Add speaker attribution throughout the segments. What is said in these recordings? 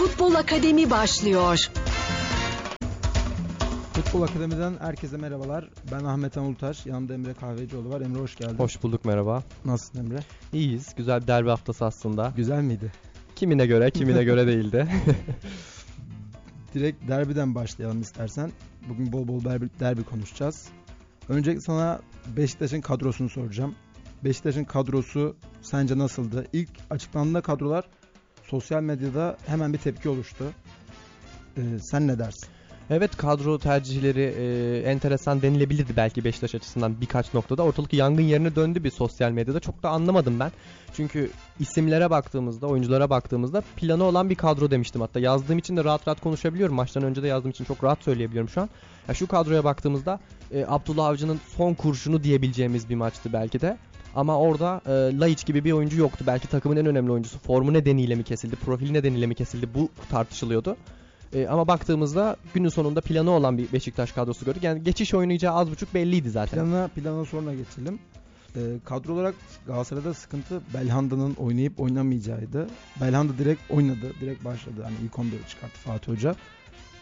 Speaker 1: Futbol Akademi başlıyor.
Speaker 2: Futbol Akademi'den herkese merhabalar. Ben Ahmet Anultaş. Yanımda Emre Kahvecioğlu var. Emre hoş geldin.
Speaker 3: Hoş bulduk merhaba.
Speaker 2: Nasılsın Emre?
Speaker 3: İyiyiz. Güzel bir derbi haftası aslında.
Speaker 2: Güzel miydi?
Speaker 3: Kimine göre, kimine göre değildi.
Speaker 2: Direkt derbiden başlayalım istersen. Bugün bol bol derbi, derbi konuşacağız. Önce sana Beşiktaş'ın kadrosunu soracağım. Beşiktaş'ın kadrosu sence nasıldı? İlk açıklandığında kadrolar sosyal medyada hemen bir tepki oluştu. Ee, sen ne dersin?
Speaker 3: Evet kadro tercihleri e, enteresan denilebilirdi belki Beşiktaş açısından birkaç noktada. Ortalık yangın yerine döndü bir sosyal medyada. Çok da anlamadım ben. Çünkü isimlere baktığımızda, oyunculara baktığımızda planı olan bir kadro demiştim hatta. Yazdığım için de rahat rahat konuşabiliyorum. Maçtan önce de yazdığım için çok rahat söyleyebiliyorum şu an. Ya şu kadroya baktığımızda e, Abdullah Avcı'nın son kurşunu diyebileceğimiz bir maçtı belki de. Ama orada e, Laiç gibi bir oyuncu yoktu. Belki takımın en önemli oyuncusu. Formu nedeniyle mi kesildi, profili nedeniyle mi kesildi bu tartışılıyordu. E, ama baktığımızda günün sonunda planı olan bir Beşiktaş kadrosu gördük. Yani geçiş oynayacağı az buçuk belliydi zaten.
Speaker 2: Plana, plana sonra geçelim. E, kadro olarak Galatasaray'da sıkıntı Belhanda'nın oynayıp oynamayacağıydı. Belhanda direkt oynadı, direkt başladı. Hani ilk 11'i çıkarttı Fatih Hoca.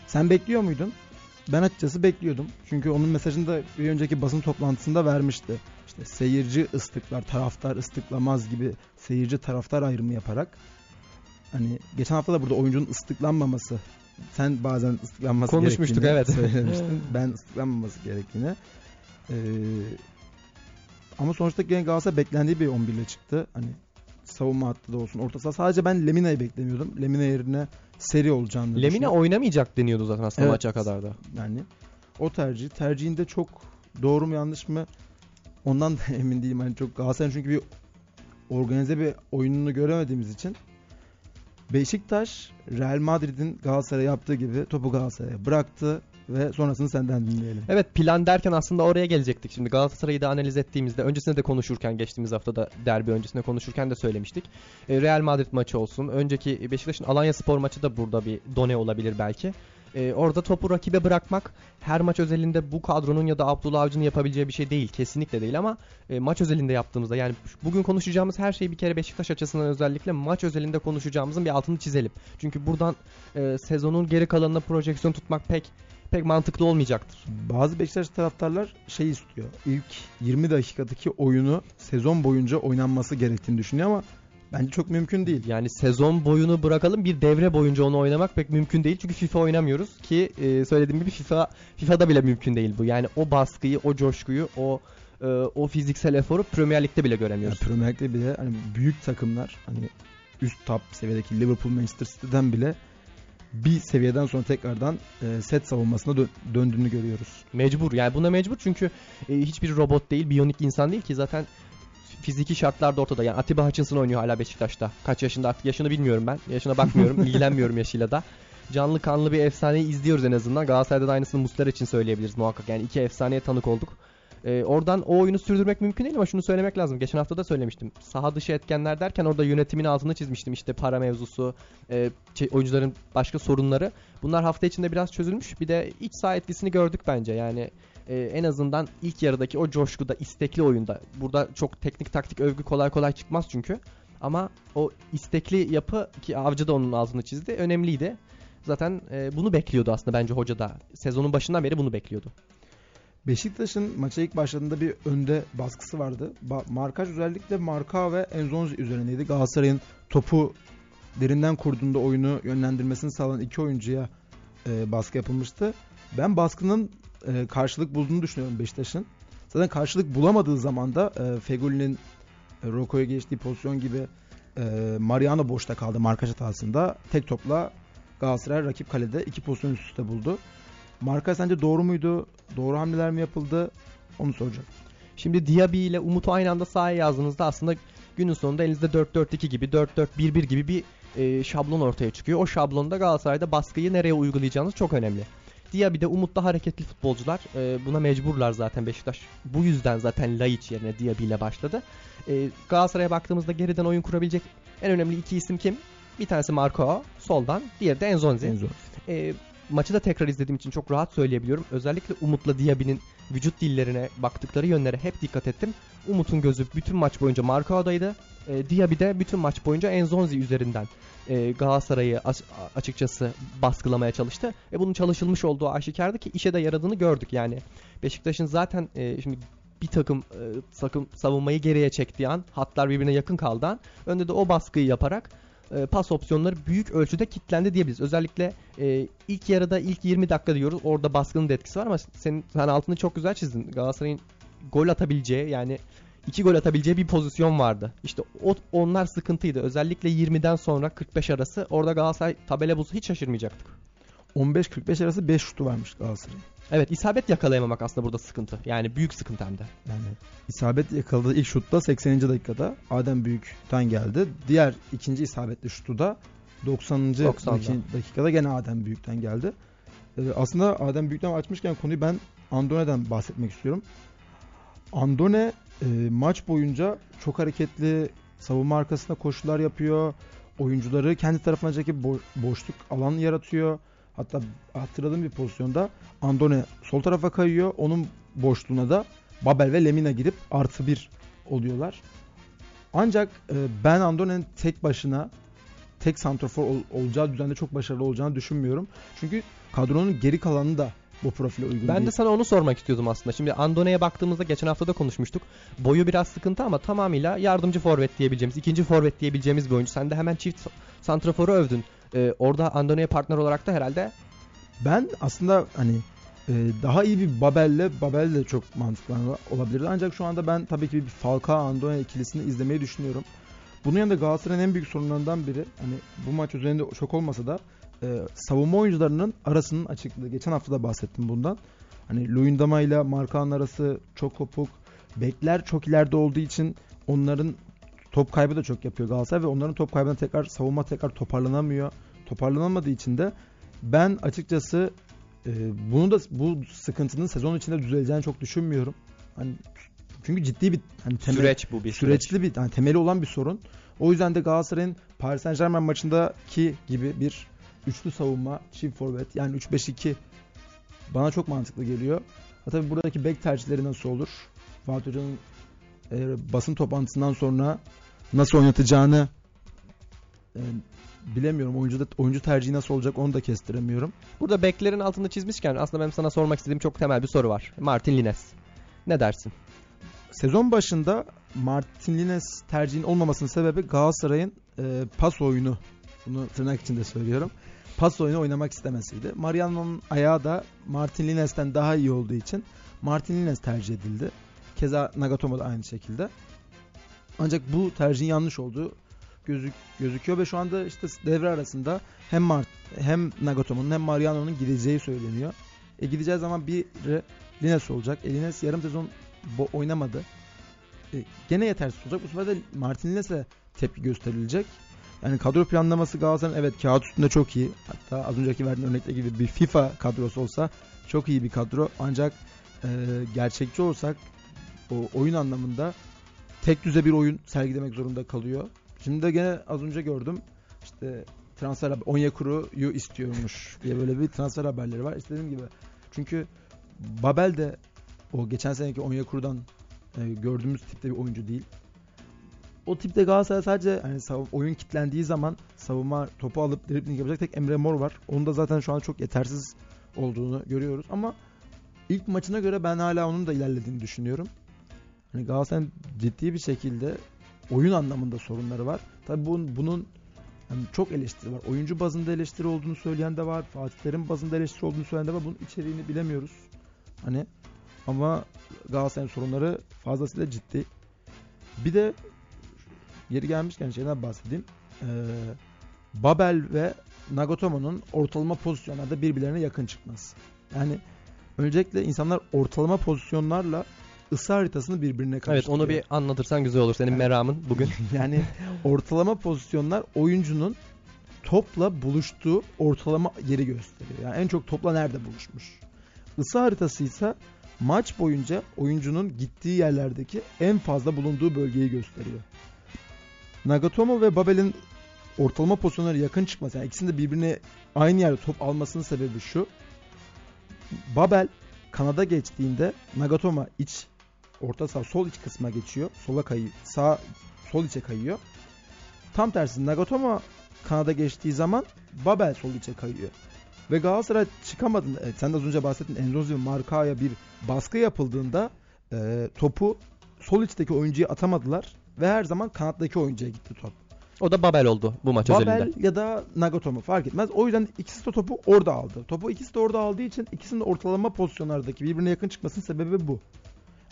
Speaker 2: Sen bekliyor muydun? Ben açıkçası bekliyordum. Çünkü onun mesajını da bir önceki basın toplantısında vermişti. İşte seyirci ıslıklar, taraftar ıslıklamaz gibi seyirci taraftar ayrımı yaparak hani geçen hafta da burada oyuncunun ıslıklanmaması sen bazen ıslıklanması
Speaker 3: Konuşmuştuk
Speaker 2: gerektiğini
Speaker 3: evet.
Speaker 2: söylemiştin. ben ıslıklanmaması gerektiğini. Ee, ama sonuçta gene Galatasaray beklendiği bir 11 ile çıktı. Hani savunma hattı da olsun orta saha. Sadece ben Lemina'yı beklemiyordum. Lemina yerine seri olacağını
Speaker 3: Lemina
Speaker 2: düşünüyorum.
Speaker 3: oynamayacak deniyordu zaten aslında
Speaker 2: Evet.
Speaker 3: maça kadar da.
Speaker 2: Yani o tercih. Tercihinde çok doğru mu yanlış mı ondan da emin değilim. Hani çok Galatasaray'ın çünkü bir organize bir oyununu göremediğimiz için Beşiktaş Real Madrid'in Galatasaray'a yaptığı gibi topu Galatasaray'a bıraktı ve sonrasını senden dinleyelim.
Speaker 3: Evet plan derken aslında oraya gelecektik. Şimdi Galatasaray'ı da analiz ettiğimizde öncesinde de konuşurken geçtiğimiz haftada derbi öncesinde konuşurken de söylemiştik. E, Real Madrid maçı olsun. Önceki Beşiktaş'ın Alanya Spor maçı da burada bir done olabilir belki. E, orada topu rakibe bırakmak her maç özelinde bu kadronun ya da Abdullah Avcı'nın yapabileceği bir şey değil. Kesinlikle değil ama e, maç özelinde yaptığımızda yani bugün konuşacağımız her şeyi bir kere Beşiktaş açısından özellikle maç özelinde konuşacağımızın bir altını çizelim. Çünkü buradan e, sezonun geri kalanına projeksiyon tutmak pek pek mantıklı olmayacaktır.
Speaker 2: Bazı Beşiktaş taraftarlar şey istiyor. İlk 20 dakikadaki oyunu sezon boyunca oynanması gerektiğini düşünüyor ama bence çok mümkün değil.
Speaker 3: Yani sezon boyunu bırakalım bir devre boyunca onu oynamak pek mümkün değil. Çünkü FIFA oynamıyoruz ki e, söylediğim gibi FIFA FIFA'da bile mümkün değil bu. Yani o baskıyı, o coşkuyu, o e, o fiziksel eforu Premier Lig'de bile
Speaker 2: Yani
Speaker 3: göremiyoruz.
Speaker 2: Premier Lig'de bile hani büyük takımlar hani üst top seviyedeki Liverpool, Manchester City'den bile bir seviyeden sonra tekrardan e, set savunmasına dö- döndüğünü görüyoruz.
Speaker 3: Mecbur. Yani buna mecbur çünkü e, hiçbir robot değil, biyonik insan değil ki zaten fiziki şartlar da ortada. Yani Atiba Hutchinson oynuyor hala Beşiktaş'ta. Kaç yaşında artık yaşını bilmiyorum ben. Yaşına bakmıyorum, ilgilenmiyorum yaşıyla da. Canlı kanlı bir efsaneyi izliyoruz en azından. Galatasaray'da da aynısını Muslera için söyleyebiliriz muhakkak. Yani iki efsaneye tanık olduk. Ee, oradan o oyunu sürdürmek mümkün değil ama şunu söylemek lazım. Geçen hafta da söylemiştim. Saha dışı etkenler derken orada yönetimin altını çizmiştim. İşte para mevzusu, e, şey- oyuncuların başka sorunları. Bunlar hafta içinde biraz çözülmüş. Bir de iç saha etkisini gördük bence. Yani e, en azından ilk yarıdaki o coşkuda, istekli oyunda. Burada çok teknik taktik övgü kolay kolay çıkmaz çünkü. Ama o istekli yapı ki Avcı da onun altını çizdi. Önemliydi. Zaten e, bunu bekliyordu aslında bence hoca da. Sezonun başından beri bunu bekliyordu.
Speaker 2: Beşiktaş'ın maça ilk başladığında bir önde baskısı vardı. Ba- markaj özellikle Marka ve Enzonzi üzerineydi. Galatasaray'ın topu derinden kurduğunda oyunu yönlendirmesini sağlayan iki oyuncuya e, baskı yapılmıştı. Ben baskının e, karşılık bulduğunu düşünüyorum Beşiktaş'ın. Zaten karşılık bulamadığı zaman da e, Fegüli'nin e, Roko'ya geçtiği pozisyon gibi e, Mariano boşta kaldı markaj hatasında. Tek topla Galatasaray rakip kalede iki pozisyon üst üste buldu. Marka sence doğru muydu? Doğru hamleler mi yapıldı? Onu soracağım.
Speaker 3: Şimdi Diaby ile Umut'u aynı anda sahaya yazdığınızda aslında günün sonunda elinizde 4-4-2 gibi 4-4-1-1 gibi bir e, şablon ortaya çıkıyor. O şablonda Galatasaray'da baskıyı nereye uygulayacağınız çok önemli. Diaby de Umut'ta hareketli futbolcular. E, buna mecburlar zaten Beşiktaş. Bu yüzden zaten Laiç yerine Diaby ile başladı. E, Galatasaray'a baktığımızda geriden oyun kurabilecek en önemli iki isim kim? Bir tanesi Marco soldan, diğeri de Enzonzi.
Speaker 2: En zor.
Speaker 3: E, maçı da tekrar izlediğim için çok rahat söyleyebiliyorum. Özellikle Umut'la Diaby'nin vücut dillerine baktıkları yönlere hep dikkat ettim. Umut'un gözü bütün maç boyunca Marco'daydı. E, Diaby de bütün maç boyunca Enzonzi üzerinden e, Galatasaray'ı as- açıkçası baskılamaya çalıştı. E, bunun çalışılmış olduğu aşikardı ki işe de yaradığını gördük yani. Beşiktaş'ın zaten e, şimdi bir takım e, takım savunmayı geriye çektiği an, hatlar birbirine yakın kaldığı an önde de o baskıyı yaparak e, pas opsiyonları büyük ölçüde kilitlendi diyebiliriz. Özellikle e, ilk yarıda ilk 20 dakika diyoruz. Orada baskının da etkisi var ama senin sen altını çok güzel çizdin. Galatasaray'ın gol atabileceği yani iki gol atabileceği bir pozisyon vardı. İşte o, onlar sıkıntıydı. Özellikle 20'den sonra 45 arası orada Galatasaray tabela bulsa hiç şaşırmayacaktık.
Speaker 2: 15-45 arası 5 şutu varmış Galatasaray'ın.
Speaker 3: Evet isabet yakalayamamak aslında burada sıkıntı. Yani büyük sıkıntı hem de.
Speaker 2: Yani isabet yakaladığı ilk şutta 80. dakikada Adem Büyük'ten geldi. Diğer ikinci isabetli şutu da 90.
Speaker 3: 90'da.
Speaker 2: dakika- dakikada gene Adem Büyük'ten geldi. Ee, aslında Adem Büyük'ten açmışken konuyu ben Andone'den bahsetmek istiyorum. Andone e, maç boyunca çok hareketli savunma arkasında koşular yapıyor. Oyuncuları kendi tarafına çekip bo- boşluk alan yaratıyor. Hatta hatırladığım bir pozisyonda Andone sol tarafa kayıyor. Onun boşluğuna da Babel ve Lemina girip artı bir oluyorlar. Ancak e, ben Andone'nin tek başına tek santrafor ol- olacağı düzende çok başarılı olacağını düşünmüyorum. Çünkü kadronun geri kalanı da bu profile uygun
Speaker 3: Ben
Speaker 2: değil.
Speaker 3: de sana onu sormak istiyordum aslında. Şimdi Andone'ye baktığımızda geçen hafta da konuşmuştuk. Boyu biraz sıkıntı ama tamamıyla yardımcı forvet diyebileceğimiz, ikinci forvet diyebileceğimiz bir oyuncu. Sen de hemen çift santraforu övdün. Ee, orada Andone'ye partner olarak da herhalde
Speaker 2: Ben aslında hani e, daha iyi bir Babel'le Babel de çok mantıklı olabilirdi. Ancak şu anda ben tabii ki bir Falcao Andone ikilisini izlemeyi düşünüyorum. Bunun yanında Galatasaray'ın en büyük sorunlarından biri hani bu maç üzerinde çok olmasa da e, savunma oyuncularının arasının açıklığı. Geçen hafta da bahsettim bundan. Hani Luyendama ile Markan arası çok kopuk. Bekler çok ileride olduğu için onların top kaybı da çok yapıyor Galatasaray ve onların top kaybına tekrar savunma tekrar toparlanamıyor. Toparlanamadığı için de ben açıkçası e, bunu da bu sıkıntının sezon içinde düzeleceğini çok düşünmüyorum. Hani çünkü ciddi bir hani temel,
Speaker 3: süreç bu bir süreç.
Speaker 2: süreçli bir hani temeli olan bir sorun. O yüzden de Galatasaray'ın Paris Saint Germain maçındaki gibi bir üçlü savunma, çift forvet yani 3-5-2 bana çok mantıklı geliyor. Ha tabii buradaki bek tercihleri nasıl olur? Fatih Hoca'nın e, basın toplantısından sonra nasıl oynatacağını e, bilemiyorum. Oyuncu da, oyuncu tercihi nasıl olacak onu da kestiremiyorum.
Speaker 3: Burada beklerin altında çizmişken aslında benim sana sormak istediğim çok temel bir soru var. Martin Lines. Ne dersin?
Speaker 2: Sezon başında Martin Lines tercihin olmamasının sebebi Galatasaray'ın e, pas oyunu. Bunu tırnak içinde söylüyorum. Pas oyunu oynamak istemesiydi. Mariano'nun ayağı da Martin Lines'ten daha iyi olduğu için Martin Lines tercih edildi. Keza Nagatomo da aynı şekilde. Ancak bu tercihin yanlış olduğu gözük, gözüküyor ve şu anda işte devre arasında hem Mart hem Nagatomo'nun hem Mariano'nun gideceği söyleniyor. E gideceği zaman bir Lines olacak. E Lines yarım sezon oynamadı. E, gene yetersiz olacak. Bu sefer de Martin Lines'e tepki gösterilecek. Yani kadro planlaması Galatasaray'ın evet kağıt üstünde çok iyi. Hatta az önceki verdiğim örnekte gibi bir FIFA kadrosu olsa çok iyi bir kadro. Ancak e, gerçekçi olsak o oyun anlamında tek düze bir oyun sergilemek zorunda kalıyor. Şimdi de gene az önce gördüm. İşte transfer haber- Onyekuru'yu istiyormuş diye böyle bir transfer haberleri var. İşte dediğim gibi. Çünkü Babel de o geçen seneki Onyekuru'dan e, gördüğümüz tipte bir oyuncu değil. O tipte Galatasaray sadece hani oyun kitlendiği zaman savunma topu alıp dribbling yapacak tek Emre Mor var. Onun da zaten şu an çok yetersiz olduğunu görüyoruz ama ilk maçına göre ben hala onun da ilerlediğini düşünüyorum. Hani Galatasaray'ın ciddi bir şekilde oyun anlamında sorunları var. Tabii bunun, bunun hani çok eleştiri var. Oyuncu bazında eleştiri olduğunu söyleyen de var. Fatih Terim bazında eleştiri olduğunu söyleyen de var. Bunun içeriğini bilemiyoruz. Hani ama Galatasaray'ın sorunları fazlasıyla ciddi. Bir de yeri gelmişken şeyden bahsedeyim. Ee, Babel ve Nagatomo'nun ortalama pozisyonlarda birbirlerine yakın çıkması. Yani öncelikle insanlar ortalama pozisyonlarla ısı haritasını birbirine
Speaker 3: Evet
Speaker 2: karıştırıyor.
Speaker 3: onu bir anlatırsan güzel olur. Senin
Speaker 2: Evet.
Speaker 3: meramın bugün.
Speaker 2: yani ortalama pozisyonlar oyuncunun topla buluştuğu ortalama yeri gösteriyor. Yani en çok topla nerede buluşmuş. Isı haritası ise maç boyunca oyuncunun gittiği yerlerdeki en fazla bulunduğu bölgeyi gösteriyor. Nagatomo ve Babel'in ortalama pozisyonları yakın çıkması, yani ikisinin de birbirine aynı yerde top almasının sebebi şu. Babel kanada geçtiğinde Nagatomo iç orta sağ sol iç kısma geçiyor. Sola kayıyor. Sağ sol içe kayıyor. Tam tersi Nagatomo kanada geçtiği zaman Babel sol içe kayıyor. Ve Galatasaray çıkamadığında, evet, sen de az önce bahsettin Enzonzi ve Marka'ya bir baskı yapıldığında e, topu sol içteki oyuncuya atamadılar ve her zaman kanattaki oyuncuya gitti top.
Speaker 3: O da Babel oldu bu maç
Speaker 2: Babel
Speaker 3: özelinde.
Speaker 2: ya da Nagatomo fark etmez. O yüzden ikisi de topu orada aldı. Topu ikisi de orada aldığı için ikisinin ortalama pozisyonlardaki birbirine yakın çıkmasının sebebi bu.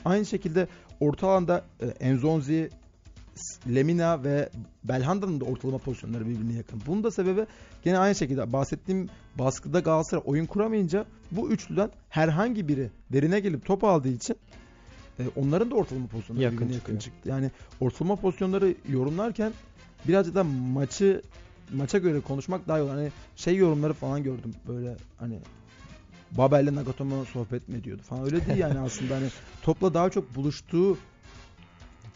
Speaker 2: Aynı şekilde orta alanda e, Enzonzi, Lemina ve Belhanda'nın da ortalama pozisyonları birbirine yakın. Bunun da sebebi gene aynı şekilde bahsettiğim baskıda Galatasaray oyun kuramayınca bu üçlüden herhangi biri derine gelip top aldığı için e, onların da ortalama pozisyonları
Speaker 3: Yakın çıkıyor.
Speaker 2: yakın çıktı. Yani ortalama pozisyonları yorumlarken birazcık da maçı maça göre konuşmak daha iyi olur. Hani şey yorumları falan gördüm böyle hani Babel'le Nagatomo sohbet mi ediyordu falan öyle değil yani aslında hani topla daha çok buluştuğu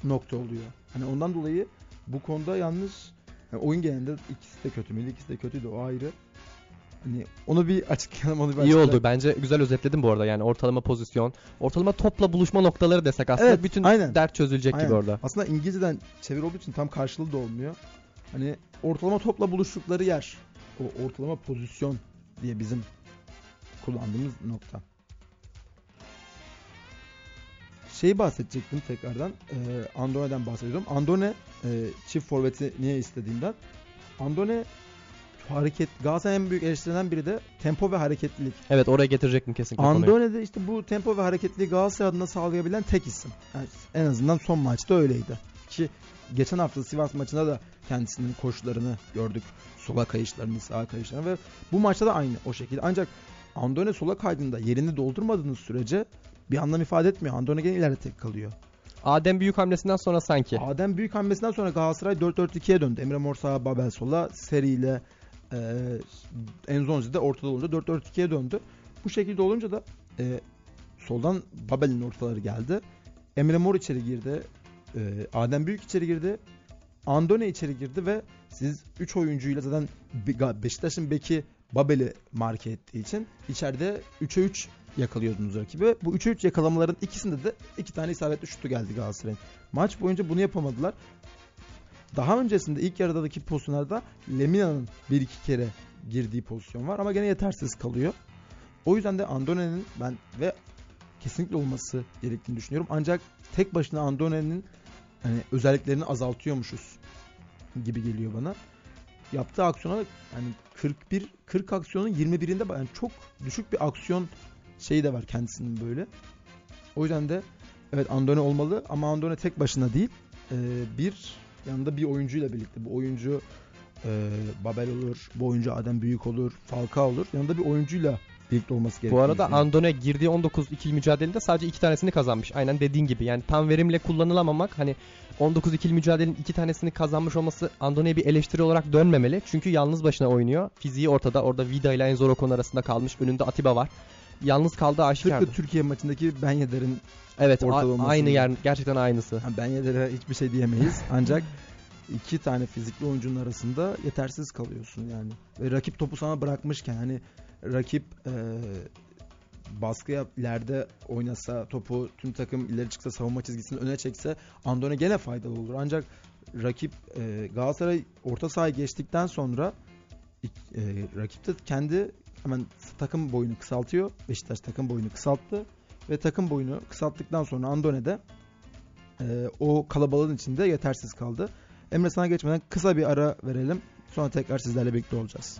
Speaker 2: nokta oluyor. Hani ondan dolayı bu konuda yalnız yani oyun genelinde ikisi de kötü müydü? İkisi de kötüydü o ayrı. Hani onu bir açıklayalım onu bir
Speaker 3: İyi
Speaker 2: açıklayalım.
Speaker 3: oldu. Bence güzel özetledin bu arada. Yani ortalama pozisyon, ortalama topla buluşma noktaları desek aslında
Speaker 2: Evet,
Speaker 3: bütün
Speaker 2: aynen.
Speaker 3: dert çözülecek
Speaker 2: Aynen.
Speaker 3: gibi orada.
Speaker 2: Aslında İngilizceden çevir olduğu için tam karşılığı da olmuyor. Hani ortalama topla buluştukları yer. O ortalama pozisyon diye bizim kullandığımız nokta. Şeyi bahsedecektim tekrardan. E, Andone'den bahsediyordum. Andone e, çift forveti niye istediğimden. Andone hareket Galatasaray'ın en büyük eleştirilen biri de tempo ve hareketlilik.
Speaker 3: Evet oraya getirecektim kesinlikle.
Speaker 2: Andone'de işte bu tempo ve hareketliliği Galatasaray adına sağlayabilen tek isim. Yani en azından son maçta öyleydi. Ki geçen hafta Sivas maçında da kendisinin koşularını gördük. Sola kayışlarını, sağa kayışlarını ve bu maçta da aynı o şekilde. Ancak Andone sola kaydığında yerini doldurmadığınız sürece bir anlam ifade etmiyor. Andone gene ileride tek kalıyor.
Speaker 3: Adem büyük hamlesinden sonra sanki.
Speaker 2: Adem büyük hamlesinden sonra Galatasaray 4-4-2'ye döndü. Emre Mor sağa, Babel sola, Seri ile e, Enzonzi de ortada olunca 4-4-2'ye döndü. Bu şekilde olunca da e, soldan Babel'in ortaları geldi. Emre Mor içeri girdi. E, Adem Büyük içeri girdi. Andone içeri girdi ve siz 3 oyuncuyla zaten Be- Beşiktaş'ın beki Babel'i marke ettiği için içeride 3'e 3 yakalıyordunuz rakibi. Bu 3'e 3 yakalamaların ikisinde de iki tane isabetli şutu geldi Galatasaray'ın. Maç boyunca bunu yapamadılar. Daha öncesinde ilk yarıdaki pozisyonlarda Lemina'nın bir iki kere girdiği pozisyon var ama gene yetersiz kalıyor. O yüzden de Andone'nin ben ve kesinlikle olması gerektiğini düşünüyorum. Ancak tek başına Andone'nin hani özelliklerini azaltıyormuşuz gibi geliyor bana. Yaptığı aksiyona yani 41 40 aksiyonun 21'inde yani çok düşük bir aksiyon şeyi de var kendisinin böyle. O yüzden de evet Andone olmalı ama Andone tek başına değil. Ee, bir yanında bir oyuncuyla birlikte. Bu oyuncu e, Babel olur, bu oyuncu Adem Büyük olur, Falcao olur. Yanında bir oyuncuyla birlikte olması gerekiyor.
Speaker 3: Bu arada Andone girdiği 19 ikili mücadelede sadece iki tanesini kazanmış. Aynen dediğin gibi. Yani tam verimle kullanılamamak hani 19 ikili mücadelenin iki tanesini kazanmış olması Andone'ye bir eleştiri olarak dönmemeli. Çünkü yalnız başına oynuyor. Fiziği ortada. Orada Vida ile Enzo Rocco'nun arasında kalmış. Önünde Atiba var. Yalnız kaldığı aşikar.
Speaker 2: Tıpkı Türkiye maçındaki Ben Yedder'in
Speaker 3: Evet a- aynı yer gerçekten aynısı.
Speaker 2: Ben Yedder'e hiçbir şey diyemeyiz. Ancak iki tane fizikli oyuncunun arasında yetersiz kalıyorsun yani. Ve rakip topu sana bırakmışken hani rakip e, baskı yap, ileride oynasa topu tüm takım ileri çıksa savunma çizgisini öne çekse Andone gene faydalı olur. Ancak rakip e, Galatasaray orta sahayı geçtikten sonra e, rakip de kendi hemen takım boyunu kısaltıyor. Beşiktaş takım boyunu kısalttı ve takım boyunu kısalttıktan sonra Andone de e, o kalabalığın içinde yetersiz kaldı. Emre sana geçmeden kısa bir ara verelim. Sonra tekrar sizlerle birlikte olacağız.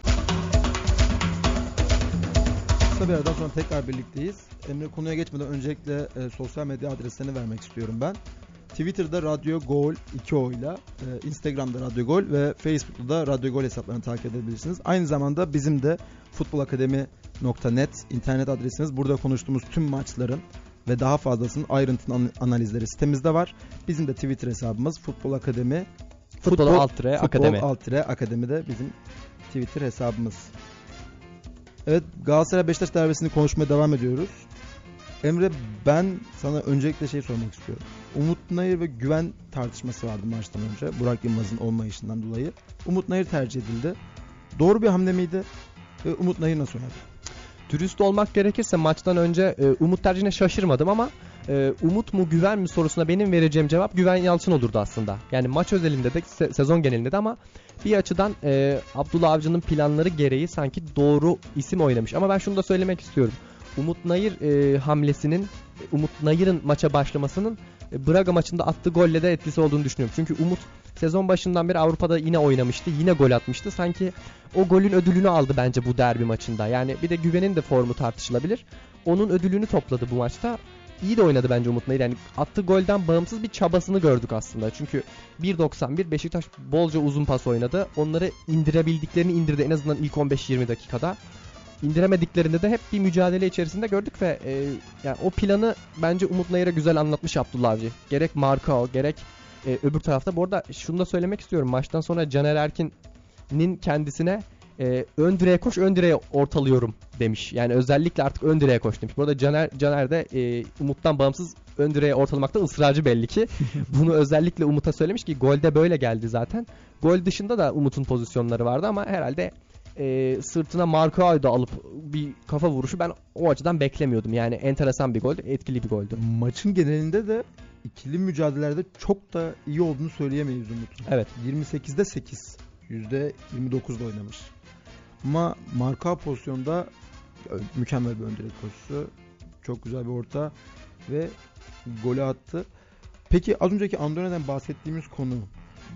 Speaker 2: Kısa bir aradan sonra tekrar birlikteyiz. Emre konuya geçmeden öncelikle e, sosyal medya adreslerini vermek istiyorum ben. Twitter'da Radyo Gol 2 oyla, e, Instagram'da Radyo Gol ve Facebook'ta da Radyo Gol hesaplarını takip edebilirsiniz. Aynı zamanda bizim de futbolakademi.net internet adresimiz. Burada konuştuğumuz tüm maçların ve daha fazlasının ayrıntılı an- analizleri sitemizde var. Bizim de Twitter hesabımız Futbol Akademi.
Speaker 3: Futbol, alt tire akademi.
Speaker 2: Futbol alt tire akademi de bizim Twitter hesabımız. Evet Galatasaray Beşiktaş derbisini konuşmaya devam ediyoruz. Emre ben sana öncelikle şey sormak istiyorum. Umut Nayır ve güven tartışması vardı maçtan önce. Burak Yılmaz'ın olmayışından dolayı. Umut Nayır tercih edildi. Doğru bir hamle miydi? Ve Umut Nayır nasıl oynadı?
Speaker 3: Dürüst olmak gerekirse maçtan önce e, Umut tercihine şaşırmadım ama e, umut mu güven mi sorusuna benim vereceğim cevap Güven Yalçın olurdu aslında. Yani maç özelinde de se- sezon genelinde de ama bir açıdan e, Abdullah Avcı'nın planları gereği sanki doğru isim oynamış. Ama ben şunu da söylemek istiyorum. Umut Nayır e, hamlesinin Umut Nayır'ın maça başlamasının e, Braga maçında attığı golle de etkisi olduğunu düşünüyorum. Çünkü Umut sezon başından beri Avrupa'da yine oynamıştı. Yine gol atmıştı. Sanki o golün ödülünü aldı bence bu derbi maçında. Yani bir de Güven'in de formu tartışılabilir. Onun ödülünü topladı bu maçta. İyi de oynadı bence Umut Nayır. Yani attığı golden bağımsız bir çabasını gördük aslında. Çünkü 1.91 Beşiktaş bolca uzun pas oynadı. Onları indirebildiklerini indirdi en azından ilk 15-20 dakikada. İndiremediklerinde de hep bir mücadele içerisinde gördük ve e, yani o planı bence Umut Nayır'a güzel anlatmış Abdullah Avcı. Gerek Markao gerek e, öbür tarafta. Bu arada şunu da söylemek istiyorum. Maçtan sonra Caner Erkin'in kendisine e, ön direğe koş ön direğe ortalıyorum demiş. Yani özellikle artık ön direğe koş demiş. Bu arada Caner, Caner de e, Umut'tan bağımsız ön direğe ortalamakta ısrarcı belli ki. Bunu özellikle Umut'a söylemiş ki golde böyle geldi zaten. Gol dışında da Umut'un pozisyonları vardı ama herhalde e, sırtına Marco'yu da alıp bir kafa vuruşu ben o açıdan beklemiyordum. Yani enteresan bir gol, etkili bir goldü.
Speaker 2: Maçın genelinde de ikili mücadelelerde çok da iyi olduğunu söyleyemeyiz Umut'un.
Speaker 3: Evet.
Speaker 2: 28'de 8. %29'da oynamış. Ama marka pozisyonda mükemmel bir ön direk koşusu. Çok güzel bir orta ve golü attı. Peki az önceki Andone'den bahsettiğimiz konu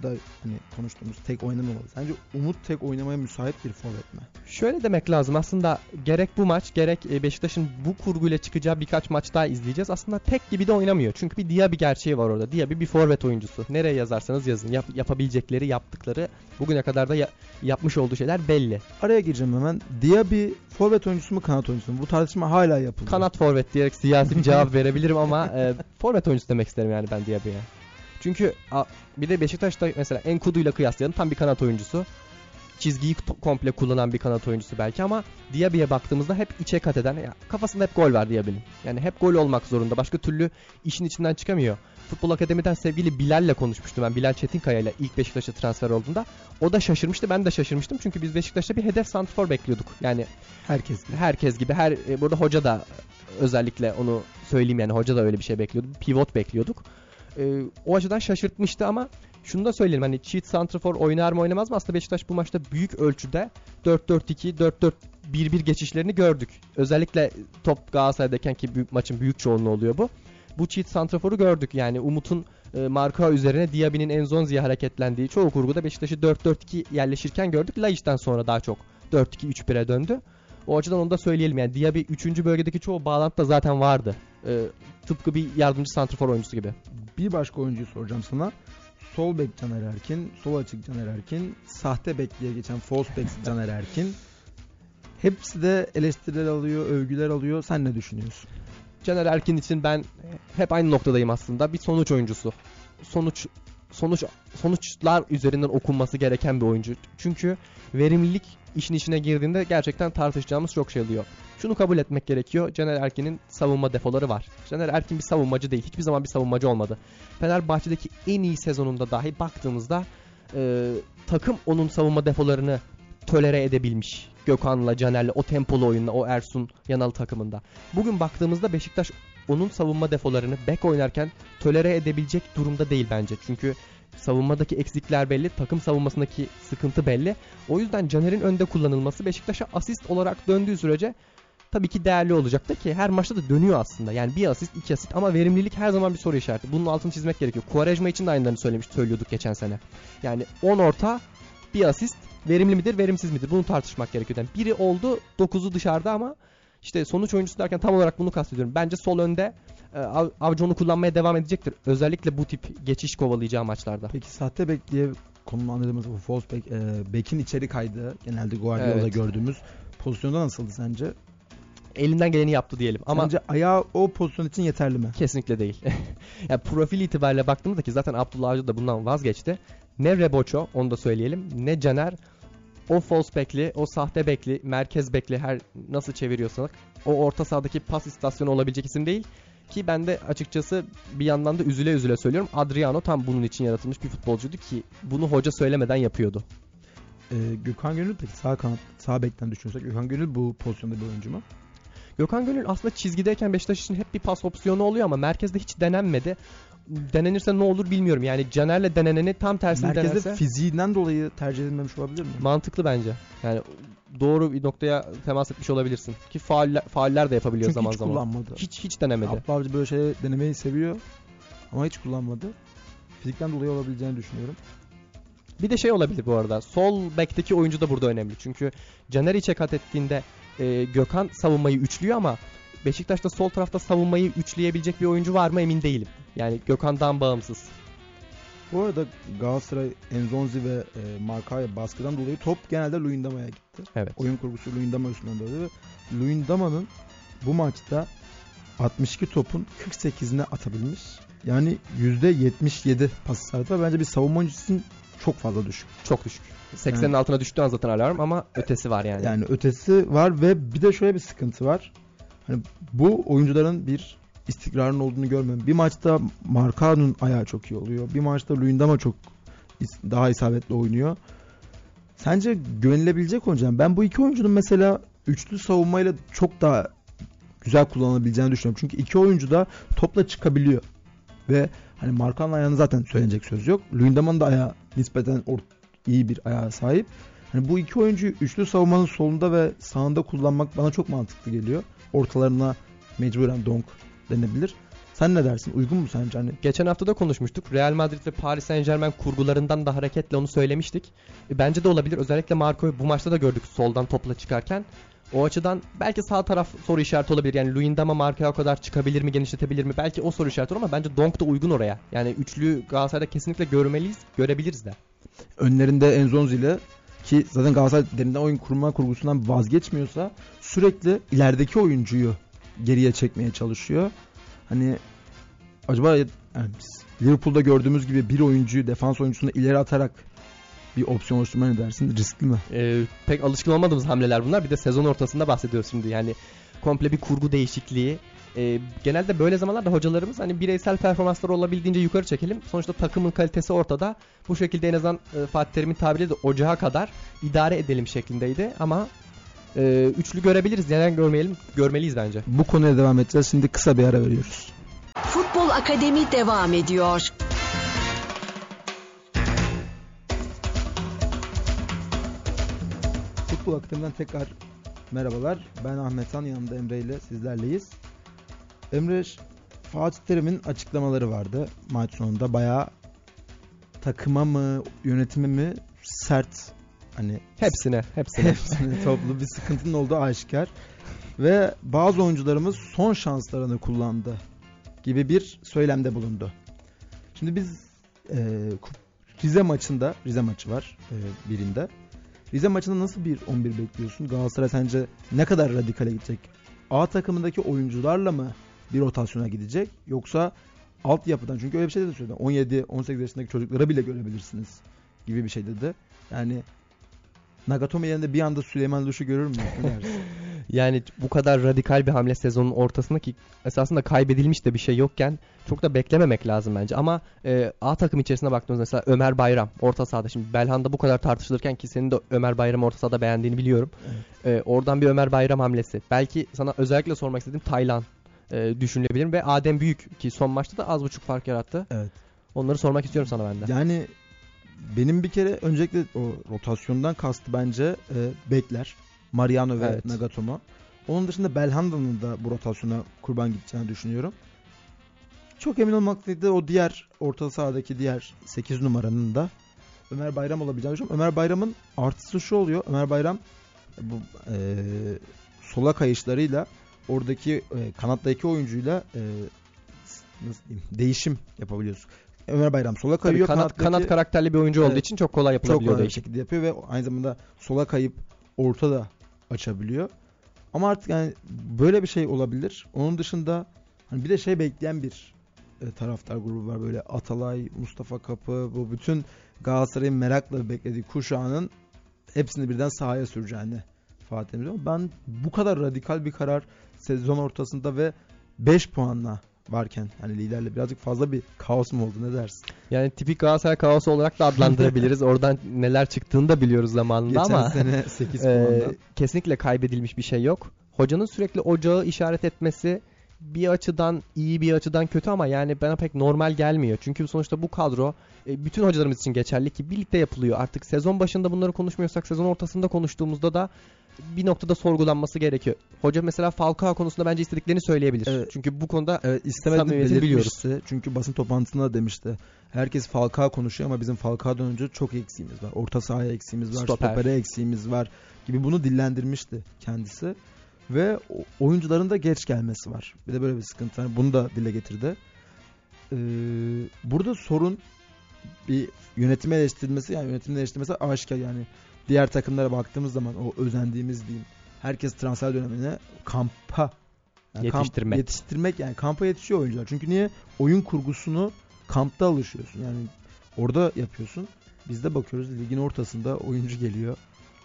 Speaker 2: da hani konuştuğumuz tek oynamamalı. Sence Umut tek oynamaya müsait bir forvet mi?
Speaker 3: Şöyle demek lazım aslında gerek bu maç gerek e, Beşiktaş'ın bu kurguyla çıkacağı birkaç maç daha izleyeceğiz. Aslında tek gibi de oynamıyor. Çünkü bir Diaby gerçeği var orada. Diaby bir forvet oyuncusu. Nereye yazarsanız yazın. Yap, yapabilecekleri, yaptıkları, bugüne kadar da ya, yapmış olduğu şeyler belli.
Speaker 2: Araya gireceğim hemen. Diaby forvet oyuncusu mu kanat oyuncusu mu? Bu tartışma hala yapılıyor.
Speaker 3: Kanat forvet diyerek siyasi bir cevap verebilirim ama e, forvet oyuncusu demek isterim yani ben Diaby'ye. Çünkü bir de Beşiktaş'ta mesela Enkudu ile kıyaslayalım tam bir kanat oyuncusu. Çizgiyi komple kullanan bir kanat oyuncusu belki ama Diaby'ye baktığımızda hep içe kat eden, ya, kafasında hep gol var Diaby'nin. Yani hep gol olmak zorunda. Başka türlü işin içinden çıkamıyor. Futbol Akademi'den sevgili Bilal'le konuşmuştum ben. Bilal Çetinkaya ile ilk Beşiktaş'a transfer olduğunda. O da şaşırmıştı. Ben de şaşırmıştım. Çünkü biz Beşiktaş'ta bir hedef santrfor bekliyorduk. Yani
Speaker 2: herkes gibi.
Speaker 3: Herkes gibi. Her e, burada hoca da özellikle onu söyleyeyim yani hoca da öyle bir şey bekliyordu. Pivot bekliyorduk. E, o açıdan şaşırtmıştı ama şunu da söyleyelim hani çift santrafor oynar mı oynamaz mı? Aslında Beşiktaş bu maçta büyük ölçüde 4-4-2, 4-4-1-1 geçişlerini gördük. Özellikle top Galatasaray'dayken ki büyük, maçın büyük çoğunluğu oluyor bu. Bu çift santraforu gördük. Yani Umut'un e, marka üzerine Diaby'nin Enzonzi'ye hareketlendiği çoğu kurguda Beşiktaş'ı 4-4-2 yerleşirken gördük. Laiç'ten sonra daha çok 4-2-3-1'e döndü. O açıdan onu da söyleyelim yani Diaby 3. bölgedeki çoğu bağlantıda zaten vardı. E, tıpkı bir yardımcı santrafor oyuncusu gibi.
Speaker 2: Bir başka oyuncuyu soracağım sana. Sol bek Caner Erkin, sol açık Caner Erkin, sahte bek diye geçen false bek Caner Erkin. Hepsi de eleştiriler alıyor, övgüler alıyor. Sen ne düşünüyorsun?
Speaker 3: Caner Erkin için ben hep aynı noktadayım aslında. Bir sonuç oyuncusu. Sonuç sonuç sonuçlar üzerinden okunması gereken bir oyuncu. Çünkü verimlilik işin içine girdiğinde gerçekten tartışacağımız çok şey oluyor. Şunu kabul etmek gerekiyor. Caner Erkin'in savunma defoları var. Caner Erkin bir savunmacı değil. Hiçbir zaman bir savunmacı olmadı. Fenerbahçe'deki en iyi sezonunda dahi baktığımızda e, takım onun savunma defolarını tolere edebilmiş. Gökhan'la, Caner'le, o tempolu oyunla, o Ersun Yanal takımında. Bugün baktığımızda Beşiktaş onun savunma defolarını bek oynarken tolere edebilecek durumda değil bence. Çünkü savunmadaki eksikler belli, takım savunmasındaki sıkıntı belli. O yüzden Caner'in önde kullanılması Beşiktaş'a asist olarak döndüğü sürece tabii ki değerli olacaktır ki her maçta da dönüyor aslında. Yani bir asist, iki asist ama verimlilik her zaman bir soru işareti. Bunun altını çizmek gerekiyor. Quaresma için de aynılarını söylemiş, söylüyorduk geçen sene. Yani 10 orta, bir asist verimli midir, verimsiz midir? Bunu tartışmak gerekiyor. Yani biri oldu, 9'u dışarıda ama işte sonuç oyuncusu derken tam olarak bunu kastediyorum. Bence sol önde e, Avcı onu kullanmaya devam edecektir. Özellikle bu tip geçiş kovalayacağı maçlarda.
Speaker 2: Peki sahte bek diye konumlandırdığımız bu false bek, e, bekin içeri kaydı. Genelde Guardiola'da evet. gördüğümüz pozisyonda nasıldı sence?
Speaker 3: Elinden geleni yaptı diyelim. Ama
Speaker 2: Sence ayağı o pozisyon için yeterli mi?
Speaker 3: Kesinlikle değil. yani profil itibariyle baktığımızda ki zaten Abdullah Avcı da bundan vazgeçti. Ne Reboço onu da söyleyelim ne Caner o false bekli, o sahte bekli, merkez bekli her nasıl çeviriyorsak o orta sahadaki pas istasyonu olabilecek isim değil. Ki ben de açıkçası bir yandan da üzüle üzüle söylüyorum. Adriano tam bunun için yaratılmış bir futbolcuydu ki bunu hoca söylemeden yapıyordu.
Speaker 2: Ee, Gökhan Gönül peki sağ kanat, sağ bekten düşünüyorsak Gökhan Gönül bu pozisyonda bir oyuncu mu?
Speaker 3: Gökhan Gönül aslında çizgideyken Beşiktaş için hep bir pas opsiyonu oluyor ama merkezde hiç denenmedi. Denenirse ne olur bilmiyorum. Yani Caner'le deneneni tam tersini
Speaker 2: Merkezde
Speaker 3: denerse
Speaker 2: fiziğinden dolayı tercih edilmemiş olabilir mi?
Speaker 3: mantıklı bence. Yani doğru bir noktaya temas etmiş olabilirsin. Ki fauller, fauller de yapabiliyor
Speaker 2: Çünkü
Speaker 3: zaman
Speaker 2: hiç
Speaker 3: zaman.
Speaker 2: kullanmadı.
Speaker 3: Hiç hiç denemedi.
Speaker 2: Abdullah Avcı böyle şeyleri denemeyi seviyor ama hiç kullanmadı. Fizikten dolayı olabileceğini düşünüyorum.
Speaker 3: Bir de şey olabilir bu arada. Sol bekteki oyuncu da burada önemli. Çünkü Caner içe kat ettiğinde e, Gökhan savunmayı üçlüyor ama Beşiktaş'ta sol tarafta savunmayı üçleyebilecek bir oyuncu var mı emin değilim. Yani Gökhan'dan bağımsız.
Speaker 2: Bu arada Galatasaray, Enzonzi ve e, Markaya baskıdan dolayı top genelde Luyendama'ya gitti.
Speaker 3: Evet.
Speaker 2: Oyun kurgusu Luyendama üstünden döndü. Luyendama'nın bu maçta 62 topun 48'ine atabilmiş. Yani %77 pas isabeti var. Bence bir savunma oyuncusu için çok fazla düşük.
Speaker 3: Çok düşük. 80'in altına düştüğü an zaten alarm ama ötesi var yani.
Speaker 2: Yani ötesi var ve bir de şöyle bir sıkıntı var. Hani bu oyuncuların bir istikrarın olduğunu görmüyorum. Bir maçta Markan'ın ayağı çok iyi oluyor. Bir maçta Luyendama çok daha isabetli oynuyor. Sence güvenilebilecek oyuncu mu? Ben bu iki oyuncunun mesela üçlü savunmayla çok daha güzel kullanılabileceğini düşünüyorum. Çünkü iki oyuncu da topla çıkabiliyor. Ve hani Markan'ın ayağını zaten söylenecek söz yok. Luyendama'nın da ayağı nispeten or- iyi bir ayağa sahip. Hani bu iki oyuncuyu üçlü savunmanın solunda ve sağında kullanmak bana çok mantıklı geliyor. Ortalarına mecburen donk denebilir. Sen ne dersin? Uygun mu sence? Hani
Speaker 3: Geçen hafta da konuşmuştuk. Real Madrid ve Paris Saint Germain kurgularından da hareketle onu söylemiştik. E, bence de olabilir. Özellikle Marco'yu bu maçta da gördük soldan topla çıkarken. O açıdan belki sağ taraf soru işareti olabilir. Yani Luyendama markaya o kadar çıkabilir mi, genişletebilir mi? Belki o soru işareti olur ama bence Donk da uygun oraya. Yani üçlü Galatasaray'da kesinlikle görmeliyiz, görebiliriz de.
Speaker 2: önlerinde Enzonzi ile ki zaten Galatasaray derinden oyun kurma kurgusundan vazgeçmiyorsa sürekli ilerideki oyuncuyu geriye çekmeye çalışıyor. Hani acaba yani Liverpool'da gördüğümüz gibi bir oyuncuyu defans oyuncusunu ileri atarak bir opsiyon oluşturma ne dersin? Riskli mi?
Speaker 3: Ee, pek alışkın olmadığımız hamleler bunlar. Bir de sezon ortasında bahsediyoruz şimdi. Yani komple bir kurgu değişikliği. Ee, genelde böyle zamanlarda hocalarımız hani bireysel performansları olabildiğince yukarı çekelim. Sonuçta takımın kalitesi ortada. Bu şekilde en azından e, Fatih Terim'in tabiriyle de ocağa kadar idare edelim şeklindeydi. Ama e, üçlü görebiliriz. Neden görmeyelim? Görmeliyiz bence.
Speaker 2: Bu konuya devam edeceğiz. Şimdi kısa bir ara veriyoruz.
Speaker 1: Futbol Akademi devam ediyor.
Speaker 2: Futbol Akademi'den tekrar merhabalar. Ben Ahmet Han, yanımda Emre ile sizlerleyiz. Emre, Fatih Terim'in açıklamaları vardı maç sonunda. Bayağı takıma mı, yönetime mi sert hani
Speaker 3: Hepsine, hepsine.
Speaker 2: hepsine toplu bir sıkıntının olduğu aşikar. Ve bazı oyuncularımız son şanslarını kullandı gibi bir söylemde bulundu. Şimdi biz e, Rize maçında, Rize maçı var e, birinde. Rize maçında nasıl bir 11 bekliyorsun? Galatasaray sence ne kadar radikale gidecek? A takımındaki oyuncularla mı bir rotasyona gidecek? Yoksa altyapıdan çünkü öyle bir şey de söyledi. 17-18 yaşındaki çocuklara bile görebilirsiniz gibi bir şey dedi. Yani Nagatomo yerinde bir anda Süleyman Luş'u görür mü?
Speaker 3: Yani bu kadar radikal bir hamle sezonun ortasında ki esasında kaybedilmiş de bir şey yokken çok da beklememek lazım bence. Ama e, A takım içerisine baktığımızda mesela Ömer Bayram orta sahada şimdi Belhanda bu kadar tartışılırken ki senin de Ömer Bayram orta sahada beğendiğini biliyorum. E, oradan bir Ömer Bayram hamlesi. Belki sana özellikle sormak istediğim Taylan e, düşünülebilir ve Adem Büyük ki son maçta da az buçuk fark yarattı.
Speaker 2: Evet.
Speaker 3: Onları sormak istiyorum sana ben de.
Speaker 2: Yani benim bir kere öncelikle o rotasyondan kastı bence e, bekler. Mariano ve
Speaker 3: Evet.
Speaker 2: Nagatomo. Onun dışında Belhanda'nın da bu rotasyona kurban gideceğini düşünüyorum. Çok emin olmakla da o diğer orta sahadaki diğer 8 numaranın da Ömer Bayram olabileceğini düşünüyorum. Ömer Bayram'ın artısı şu oluyor. Ömer Bayram bu e, sola kayışlarıyla oradaki e, kanattaki oyuncuyla e, nasıl diyeyim, değişim yapabiliyorsun. Ömer Bayram sola
Speaker 3: Tabii
Speaker 2: kayıyor.
Speaker 3: kanat, kanat karakterli bir oyuncu olduğu
Speaker 2: Evet.
Speaker 3: için çok kolay
Speaker 2: çok
Speaker 3: yapılabiliyor
Speaker 2: kolay bir şekilde yapıyor ve aynı zamanda sola kayıp orta da açabiliyor. Ama artık yani böyle bir şey olabilir. Onun dışında hani bir de şey bekleyen bir e, taraftar grubu var böyle Atalay, Mustafa Kapı bu bütün Galatasaray'ın merakla beklediği kuşağının hepsini birden sahaya süreceğini Fatih. Ben bu kadar radikal bir karar sezon ortasında ve 5 puanla varken hani liderle birazcık fazla bir kaos mu oldu ne dersin?
Speaker 3: Yani tipik Galatasaray kaosu olarak da adlandırabiliriz. Oradan neler çıktığını da biliyoruz zamanında
Speaker 2: Geçen
Speaker 3: ama
Speaker 2: sene 8
Speaker 3: e,
Speaker 2: puanla.
Speaker 3: kesinlikle kaybedilmiş bir şey yok. hocanın sürekli ocağı işaret etmesi bir açıdan iyi bir açıdan kötü ama yani bana pek normal gelmiyor. Çünkü sonuçta bu kadro e, bütün hocalarımız için geçerli ki birlikte yapılıyor. Artık sezon başında bunları konuşmuyorsak sezon ortasında konuştuğumuzda da bir noktada sorgulanması gerekiyor. Hoca mesela Falcao konusunda bence istediklerini söyleyebilir.
Speaker 2: Evet.
Speaker 3: Çünkü bu konuda
Speaker 2: Evet istemediğini belirtmişti. Çünkü basın toplantısında da demişti. Herkes Falcao konuşuyor ama bizim Falcao'dan önce çok eksiğimiz var. Orta sahaya eksiğimiz var,
Speaker 3: Stoper.
Speaker 2: stopere eksiğimiz var gibi bunu dillendirmişti kendisi. Ve oyuncuların da geç gelmesi var. Bir de böyle bir sıkıntı. Hani bunu da dile getirdi. Ee, burada sorun bir yönetime eleştirilmesi yani yönetimin eleştirilmesi aşikar yani diğer takımlara baktığımız zaman o özendiğimiz diyeyim herkes transfer dönemine kampa yani kamp-
Speaker 3: Yetiştirmek.
Speaker 2: yetiştirmek yani kampa yetişiyor oyuncular. Çünkü niye? Oyun kurgusunu kampta alışıyorsun. Yani orada yapıyorsun. Biz de bakıyoruz ligin ortasında oyuncu geliyor.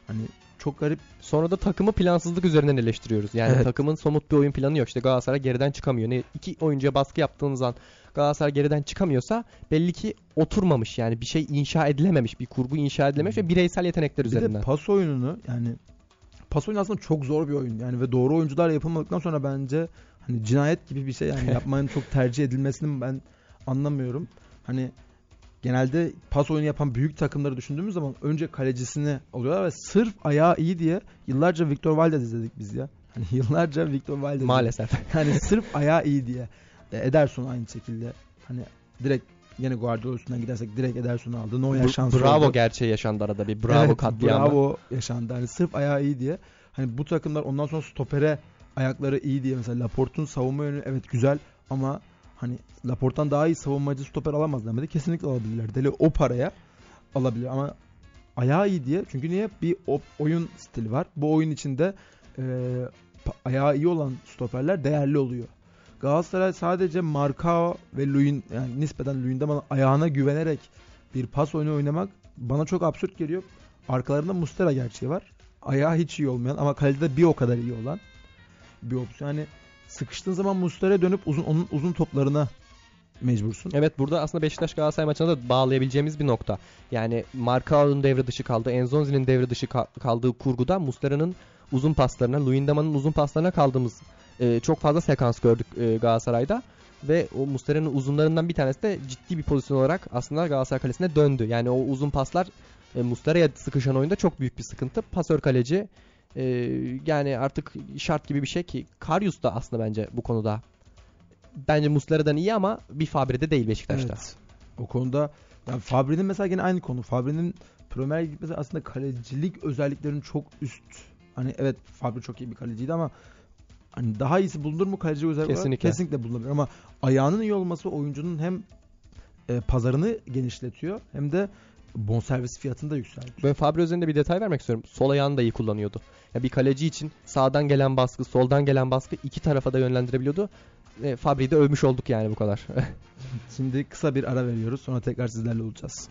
Speaker 2: Hani çok garip.
Speaker 3: Sonra da takımı plansızlık üzerinden eleştiriyoruz. Yani
Speaker 2: Evet.
Speaker 3: takımın somut bir oyun planı yok. İşte Galatasaray geriden çıkamıyor. Ne iki oyuncuya baskı yaptığınız an Galatasaray geriden çıkamıyorsa belli ki oturmamış. Yani bir şey inşa edilememiş, bir kurgu inşa edilememiş ve bireysel yetenekler
Speaker 2: Bir de
Speaker 3: üzerinden.
Speaker 2: pas oyununu yani pas oyunu aslında çok zor bir oyun. Yani ve doğru oyuncular yapılmadıktan sonra bence hani cinayet gibi bir şey yani yapmanın çok tercih edilmesini ben anlamıyorum. Hani genelde pas oyunu yapan büyük takımları düşündüğümüz zaman önce kalecisini alıyorlar ve sırf ayağı iyi diye yıllarca Victor Valdez izledik biz ya. Hani yıllarca Victor Valdez.
Speaker 3: Maalesef.
Speaker 2: Yani sırf ayağı iyi diye. E, Ederson aynı şekilde. Hani direkt yine Guardiola üstünden gidersek direkt Ederson'u aldı. Neuer şansı
Speaker 3: bravo
Speaker 2: oldu.
Speaker 3: gerçeği yaşandı arada bir. Bravo
Speaker 2: Evet,
Speaker 3: katliamı.
Speaker 2: Bravo yaşandı. Hani sırf ayağı iyi diye. Hani bu takımlar ondan sonra stopere ayakları iyi diye mesela Laporte'un savunma yönü evet güzel ama hani Laporte'dan daha iyi savunmacı stoper alamaz demedi. Kesinlikle alabilirler. Deli o paraya alabilir ama ayağı iyi diye. Çünkü niye? Bir oyun stili var. Bu oyun içinde e, ayağı iyi olan stoperler değerli oluyor. Galatasaray sadece Marcao ve Luin yani nispeten Luyendama'nın ayağına güvenerek bir pas oyunu oynamak bana çok absürt geliyor. Arkalarında Mustera gerçeği var. Ayağı hiç iyi olmayan ama kalede bir o kadar iyi olan bir opsiyon. Yani sıkıştığın zaman Mustera'ya dönüp uzun onun uzun toplarına mecbursun.
Speaker 3: Evet burada aslında Beşiktaş Galatasaray maçına da bağlayabileceğimiz bir nokta. Yani Marcao'nun devre dışı kaldığı, Enzonzi'nin devre dışı ka- kaldığı kurguda Muslera'nın uzun paslarına, Luyendama'nın uzun paslarına kaldığımız e, çok fazla sekans gördük e, Galatasaray'da. Ve o Muslera'nın uzunlarından bir tanesi de ciddi bir pozisyon olarak aslında Galatasaray kalesine döndü. Yani o uzun paslar e, Muslera'ya sıkışan oyunda çok büyük bir sıkıntı. Pasör kaleci e, yani artık şart gibi bir şey ki Karius da aslında bence bu konuda bence Muslera'dan iyi ama bir Fabre'de değil Beşiktaş'ta.
Speaker 2: Evet. O konuda yani Fabri'nin mesela yine aynı konu. Fabri'nin Premier Lig gitmesi aslında kalecilik özelliklerinin çok üst. Hani evet Fabri çok iyi bir kaleciydi ama hani daha iyisi bulunur mu kaleci özellik olarak?
Speaker 3: Kesinlikle.
Speaker 2: Kesinlikle bulunabilir ama ayağının iyi olması oyuncunun hem e, pazarını genişletiyor hem de bonservis fiyatını da yükseltiyor.
Speaker 3: Ben Fabre üzerinde bir detay vermek istiyorum. Sol ayağını da iyi kullanıyordu. Ya bir kaleci için sağdan gelen baskı, soldan gelen baskı iki tarafa da yönlendirebiliyordu. E, Fabre'yi de övmüş olduk yani bu kadar.
Speaker 2: Şimdi kısa bir ara veriyoruz. Sonra tekrar sizlerle olacağız.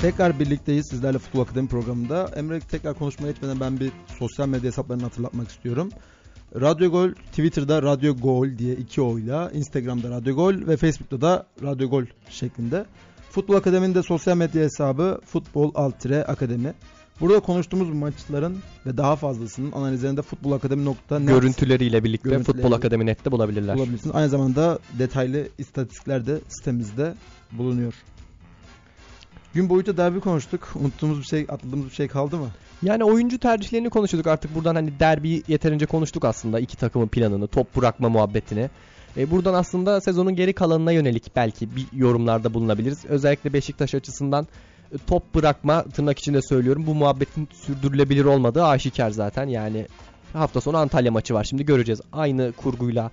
Speaker 2: Tekrar birlikteyiz sizlerle Futbol Akademi programında. Emre tekrar konuşmaya geçmeden ben bir sosyal medya hesaplarını hatırlatmak istiyorum. Radyo Gol Twitter'da Radyo Gol diye iki oyla, Instagram'da Radyo Gol ve Facebook'ta da Radyo Gol şeklinde. Futbol Akademi'nin de sosyal medya hesabı Futbol Altre Akademi. Burada konuştuğumuz maçların ve daha fazlasının analizlerinde futbolakademi.net
Speaker 3: Görüntüleriyle birlikte
Speaker 2: Görüntüleri-
Speaker 3: Futbol Akademi Net'te bulabilirler.
Speaker 2: bulabilirsiniz. Aynı zamanda detaylı istatistikler de sitemizde bulunuyor. Gün boyunca derbi konuştuk. Unuttuğumuz bir şey, atladığımız bir şey kaldı mı?
Speaker 3: Yani oyuncu tercihlerini konuşuyorduk artık buradan hani derbi yeterince konuştuk aslında iki takımın planını, top bırakma muhabbetini. E, buradan aslında sezonun geri kalanına yönelik belki bir yorumlarda bulunabiliriz. Özellikle Beşiktaş açısından e, top bırakma tırnak içinde söylüyorum bu muhabbetin sürdürülebilir olmadığı aşikar zaten. Yani hafta sonu Antalya maçı var şimdi göreceğiz. Aynı kurguyla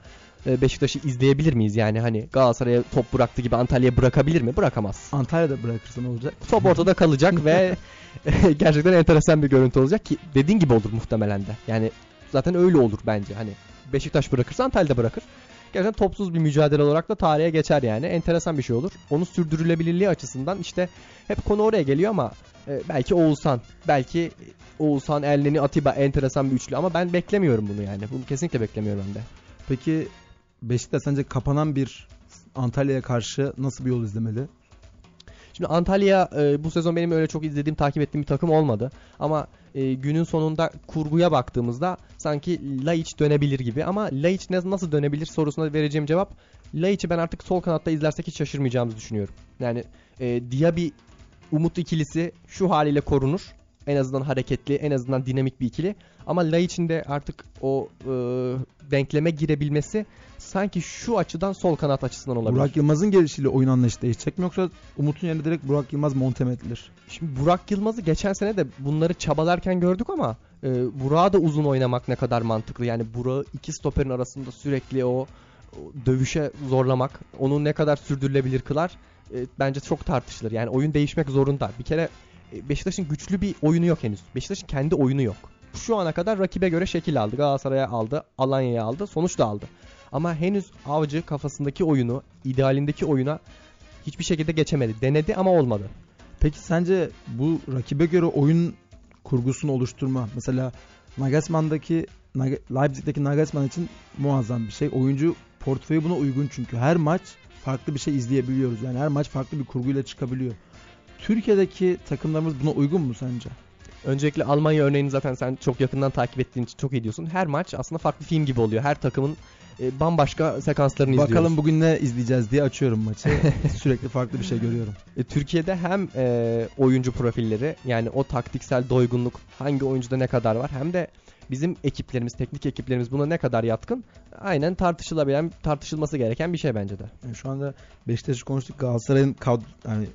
Speaker 3: e, Beşiktaş'ı izleyebilir miyiz? Yani hani Galatasaray'a top bıraktı gibi Antalya'ya bırakabilir mi? Bırakamaz.
Speaker 2: Antalya'da bırakırsa ne olacak?
Speaker 3: Top ortada kalacak ve gerçekten enteresan bir görüntü olacak ki dediğin gibi olur muhtemelen de. Yani zaten öyle olur bence. Hani Beşiktaş bırakırsa Antalya'da bırakır. Gerçekten topsuz bir mücadele olarak da tarihe geçer yani. Enteresan bir şey olur. Onun sürdürülebilirliği açısından işte hep konu oraya geliyor ama e, belki Oğuzhan, belki Oğuzhan, Elneni, Atiba enteresan bir üçlü ama ben beklemiyorum bunu yani. Bunu kesinlikle beklemiyorum ben de.
Speaker 2: Peki Beşiktaş sence kapanan bir Antalya'ya karşı nasıl bir yol izlemeli?
Speaker 3: Şimdi Antalya e, bu sezon benim öyle çok izlediğim, takip ettiğim bir takım olmadı. Ama e, günün sonunda kurguya baktığımızda sanki Laiç dönebilir gibi. Ama Laiç nasıl dönebilir sorusuna vereceğim cevap Laiç'i ben artık sol kanatta izlersek hiç şaşırmayacağımızı düşünüyorum. Yani e, Diaby Umut ikilisi şu haliyle korunur. En azından hareketli, en azından dinamik bir ikili. Ama Laiç'in de artık o e, denkleme girebilmesi sanki şu açıdan sol kanat açısından olabilir.
Speaker 2: Burak Yılmaz'ın gelişiyle oyun anlayışı değişecek mi yoksa Umut'un yerine direkt Burak Yılmaz monte mi edilir?
Speaker 3: Şimdi Burak Yılmaz'ı geçen sene de bunları çabalarken gördük ama e, Burak'a da uzun oynamak ne kadar mantıklı. Yani Burak'ı iki stoperin arasında sürekli o, o dövüşe zorlamak onu ne kadar sürdürülebilir kılar e, bence çok tartışılır. Yani oyun değişmek zorunda. Bir kere e, Beşiktaş'ın güçlü bir oyunu yok henüz. Beşiktaş'ın kendi oyunu yok. Şu ana kadar rakibe göre şekil aldı. Galatasaray'a aldı, Alanya'ya aldı, sonuç da aldı. Ama henüz avcı kafasındaki oyunu, idealindeki oyuna hiçbir şekilde geçemedi. Denedi ama olmadı.
Speaker 2: Peki sence bu rakibe göre oyun kurgusunu oluşturma mesela Nagelsmann'daki Leipzig'teki Nagelsmann için muazzam bir şey. Oyuncu portföyü buna uygun çünkü her maç farklı bir şey izleyebiliyoruz. Yani her maç farklı bir kurguyla çıkabiliyor. Türkiye'deki takımlarımız buna uygun mu sence?
Speaker 3: Öncelikle Almanya örneğini zaten sen çok yakından takip ettiğin için çok iyi diyorsun. Her maç aslında farklı film gibi oluyor. Her takımın e, bambaşka sekanslarını
Speaker 2: Bakalım
Speaker 3: izliyoruz.
Speaker 2: Bakalım bugün ne izleyeceğiz diye açıyorum maçı. Sürekli farklı bir şey görüyorum.
Speaker 3: E, Türkiye'de hem e, oyuncu profilleri yani o taktiksel doygunluk hangi oyuncuda ne kadar var hem de bizim ekiplerimiz, teknik ekiplerimiz buna ne kadar yatkın aynen tartışılabilen, tartışılması gereken bir şey bence de.
Speaker 2: Yani şu anda Beşiktaş'ı konuştuk. Galatasaray'ın kad yani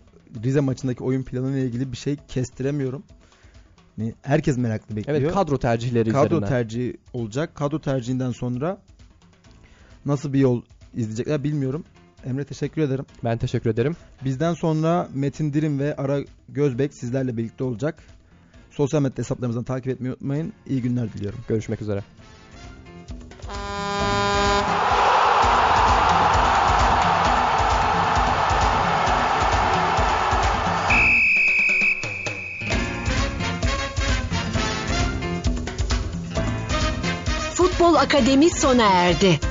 Speaker 2: Rize maçındaki oyun planıyla ilgili bir şey kestiremiyorum. Yani herkes meraklı bekliyor.
Speaker 3: Evet kadro tercihleri
Speaker 2: kadro
Speaker 3: üzerinden.
Speaker 2: tercihi olacak. Kadro tercihinden sonra nasıl bir yol izleyecekler bilmiyorum. Emre teşekkür ederim.
Speaker 3: Ben teşekkür ederim.
Speaker 2: Bizden sonra Metin Dirim ve Ara Gözbek sizlerle birlikte olacak. Sosyal medya hesaplarımızdan takip etmeyi unutmayın. İyi günler diliyorum.
Speaker 3: Görüşmek üzere.
Speaker 1: Futbol Akademi sona erdi.